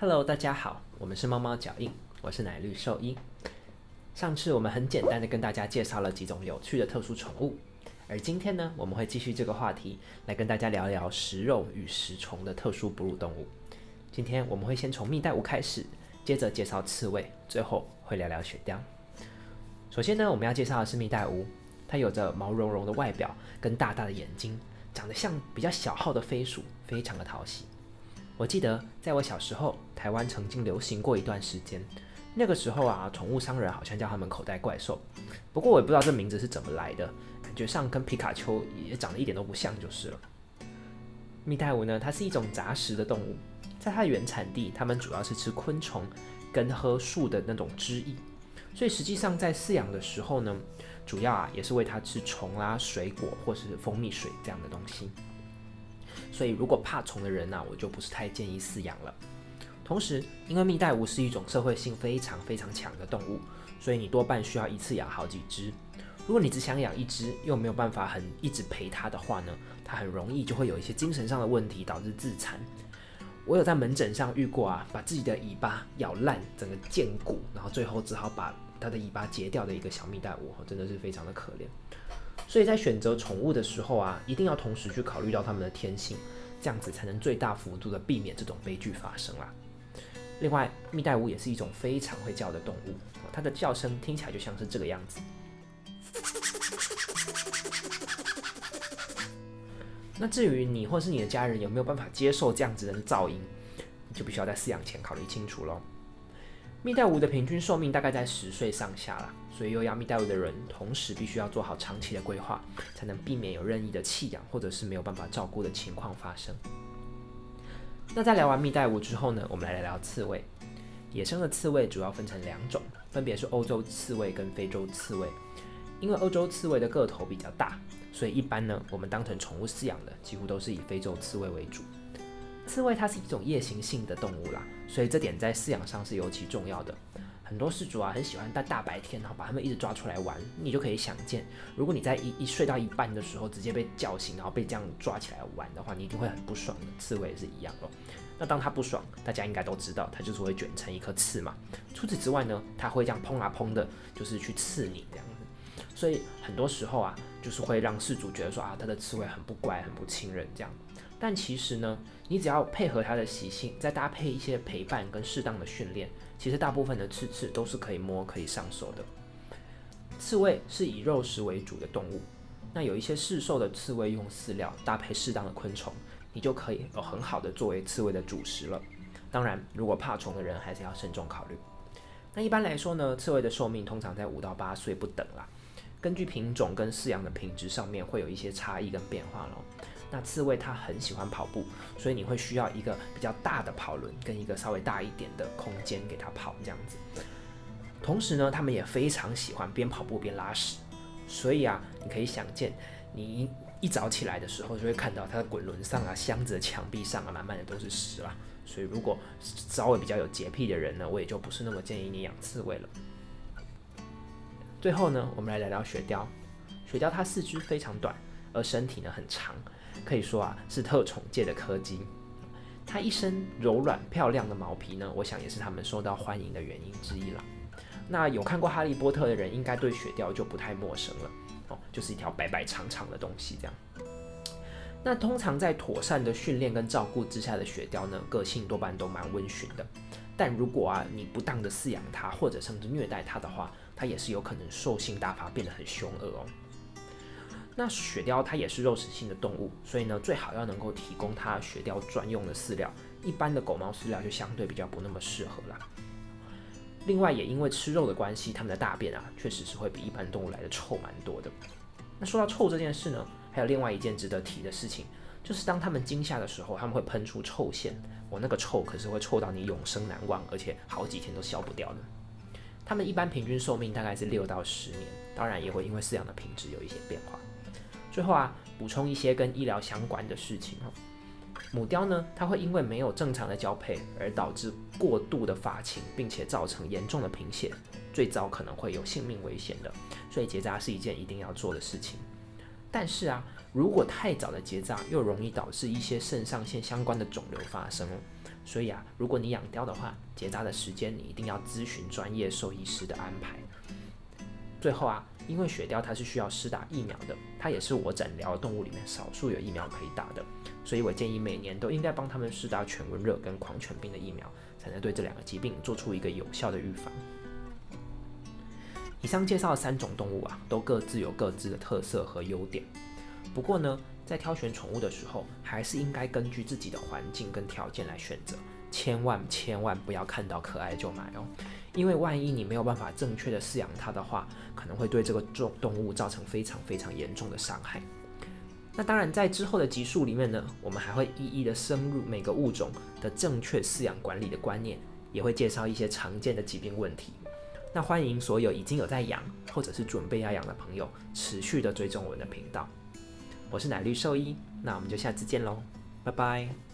Hello，大家好，我们是猫猫脚印，我是奶绿兽医。上次我们很简单的跟大家介绍了几种有趣的特殊宠物，而今天呢，我们会继续这个话题，来跟大家聊聊食肉与食虫的特殊哺乳动物。今天我们会先从蜜袋鼯开始，接着介绍刺猬，最后会聊聊雪貂。首先呢，我们要介绍的是蜜袋鼯，它有着毛茸茸的外表跟大大的眼睛，长得像比较小号的飞鼠，非常的讨喜。我记得在我小时候，台湾曾经流行过一段时间。那个时候啊，宠物商人好像叫他们口袋怪兽。不过我也不知道这名字是怎么来的，感觉上跟皮卡丘也长得一点都不像就是了。蜜袋鼯呢，它是一种杂食的动物，在它的原产地，它们主要是吃昆虫跟喝树的那种汁液，所以实际上在饲养的时候呢，主要啊也是喂它吃虫啦、水果或是蜂蜜水这样的东西。所以，如果怕虫的人呢，我就不是太建议饲养了。同时，因为蜜袋鼯是一种社会性非常非常强的动物，所以你多半需要一次养好几只。如果你只想养一只，又没有办法很一直陪它的话呢，它很容易就会有一些精神上的问题，导致自残。我有在门诊上遇过啊，把自己的尾巴咬烂，整个见骨，然后最后只好把它的尾巴截掉的一个小蜜袋鼯，真的是非常的可怜。所以在选择宠物的时候啊，一定要同时去考虑到它们的天性，这样子才能最大幅度的避免这种悲剧发生啦。另外，蜜袋鼯也是一种非常会叫的动物，它的叫声听起来就像是这个样子。那至于你或是你的家人有没有办法接受这样子的噪音，就必须要在饲养前考虑清楚喽。蜜袋鼯的平均寿命大概在十岁上下啦。所以，有养蜜袋鼯的人，同时必须要做好长期的规划，才能避免有任意的弃养或者是没有办法照顾的情况发生。那在聊完蜜袋鼯之后呢，我们来聊聊刺猬。野生的刺猬主要分成两种，分别是欧洲刺猬跟非洲刺猬。因为欧洲刺猬的个头比较大，所以一般呢，我们当成宠物饲养的，几乎都是以非洲刺猬为主。刺猬它是一种夜行性的动物啦，所以这点在饲养上是尤其重要的。很多饲主啊，很喜欢在大白天，然后把它们一直抓出来玩。你就可以想见，如果你在一一睡到一半的时候，直接被叫醒，然后被这样抓起来玩的话，你一定会很不爽的。刺猬也是一样哦。那当它不爽，大家应该都知道，它就是会卷成一颗刺嘛。除此之外呢，它会这样砰啊砰的，就是去刺你这样子。所以很多时候啊，就是会让饲主觉得说啊，它的刺猬很不乖，很不亲人这样。但其实呢，你只要配合它的习性，再搭配一些陪伴跟适当的训练。其实大部分的刺刺都是可以摸、可以上手的。刺猬是以肉食为主的动物，那有一些市售的刺猬用饲料搭配适当的昆虫，你就可以有很好的作为刺猬的主食了。当然，如果怕虫的人还是要慎重考虑。那一般来说呢，刺猬的寿命通常在五到八岁不等啦。根据品种跟饲养的品质上面会有一些差异跟变化咯。那刺猬它很喜欢跑步，所以你会需要一个比较大的跑轮跟一个稍微大一点的空间给它跑这样子。同时呢，它们也非常喜欢边跑步边拉屎，所以啊，你可以想见，你一早起来的时候就会看到它的滚轮上啊、箱子的墙壁上啊，满满的都是屎啦。所以如果稍微比较有洁癖的人呢，我也就不是那么建议你养刺猬了。最后呢，我们来聊聊雪貂。雪貂它四肢非常短，而身体呢很长。可以说啊，是特宠界的柯基。它一身柔软漂亮的毛皮呢，我想也是它们受到欢迎的原因之一了。那有看过《哈利波特》的人，应该对雪貂就不太陌生了哦，就是一条白白长长的东西这样。那通常在妥善的训练跟照顾之下的雪貂呢，个性多半都蛮温驯的。但如果啊，你不当的饲养它，或者甚至虐待它的话，它也是有可能兽性大发，变得很凶恶哦。那雪貂它也是肉食性的动物，所以呢，最好要能够提供它雪貂专用的饲料，一般的狗猫饲料就相对比较不那么适合啦。另外，也因为吃肉的关系，它们的大便啊，确实是会比一般动物来的臭蛮多的。那说到臭这件事呢，还有另外一件值得提的事情，就是当它们惊吓的时候，它们会喷出臭腺，我那个臭可是会臭到你永生难忘，而且好几天都消不掉的。它们一般平均寿命大概是六到十年，当然也会因为饲养的品质有一些变化。最后啊，补充一些跟医疗相关的事情哦。母貂呢，它会因为没有正常的交配而导致过度的发情，并且造成严重的贫血，最糟可能会有性命危险的。所以结扎是一件一定要做的事情。但是啊，如果太早的结扎，又容易导致一些肾上腺相关的肿瘤发生。所以啊，如果你养貂的话，结扎的时间你一定要咨询专业兽医师的安排。最后啊，因为雪貂它是需要施打疫苗的，它也是我诊疗动物里面少数有疫苗可以打的，所以我建议每年都应该帮他们施打犬瘟热跟狂犬病的疫苗，才能对这两个疾病做出一个有效的预防。以上介绍的三种动物啊，都各自有各自的特色和优点。不过呢，在挑选宠物的时候，还是应该根据自己的环境跟条件来选择，千万千万不要看到可爱就买哦。因为万一你没有办法正确的饲养它的话，可能会对这个动动物造成非常非常严重的伤害。那当然，在之后的集数里面呢，我们还会一一的深入每个物种的正确饲养管理的观念，也会介绍一些常见的疾病问题。那欢迎所有已经有在养或者是准备要养的朋友，持续的追踪我们的频道。我是奶绿兽医，那我们就下次见喽，拜拜。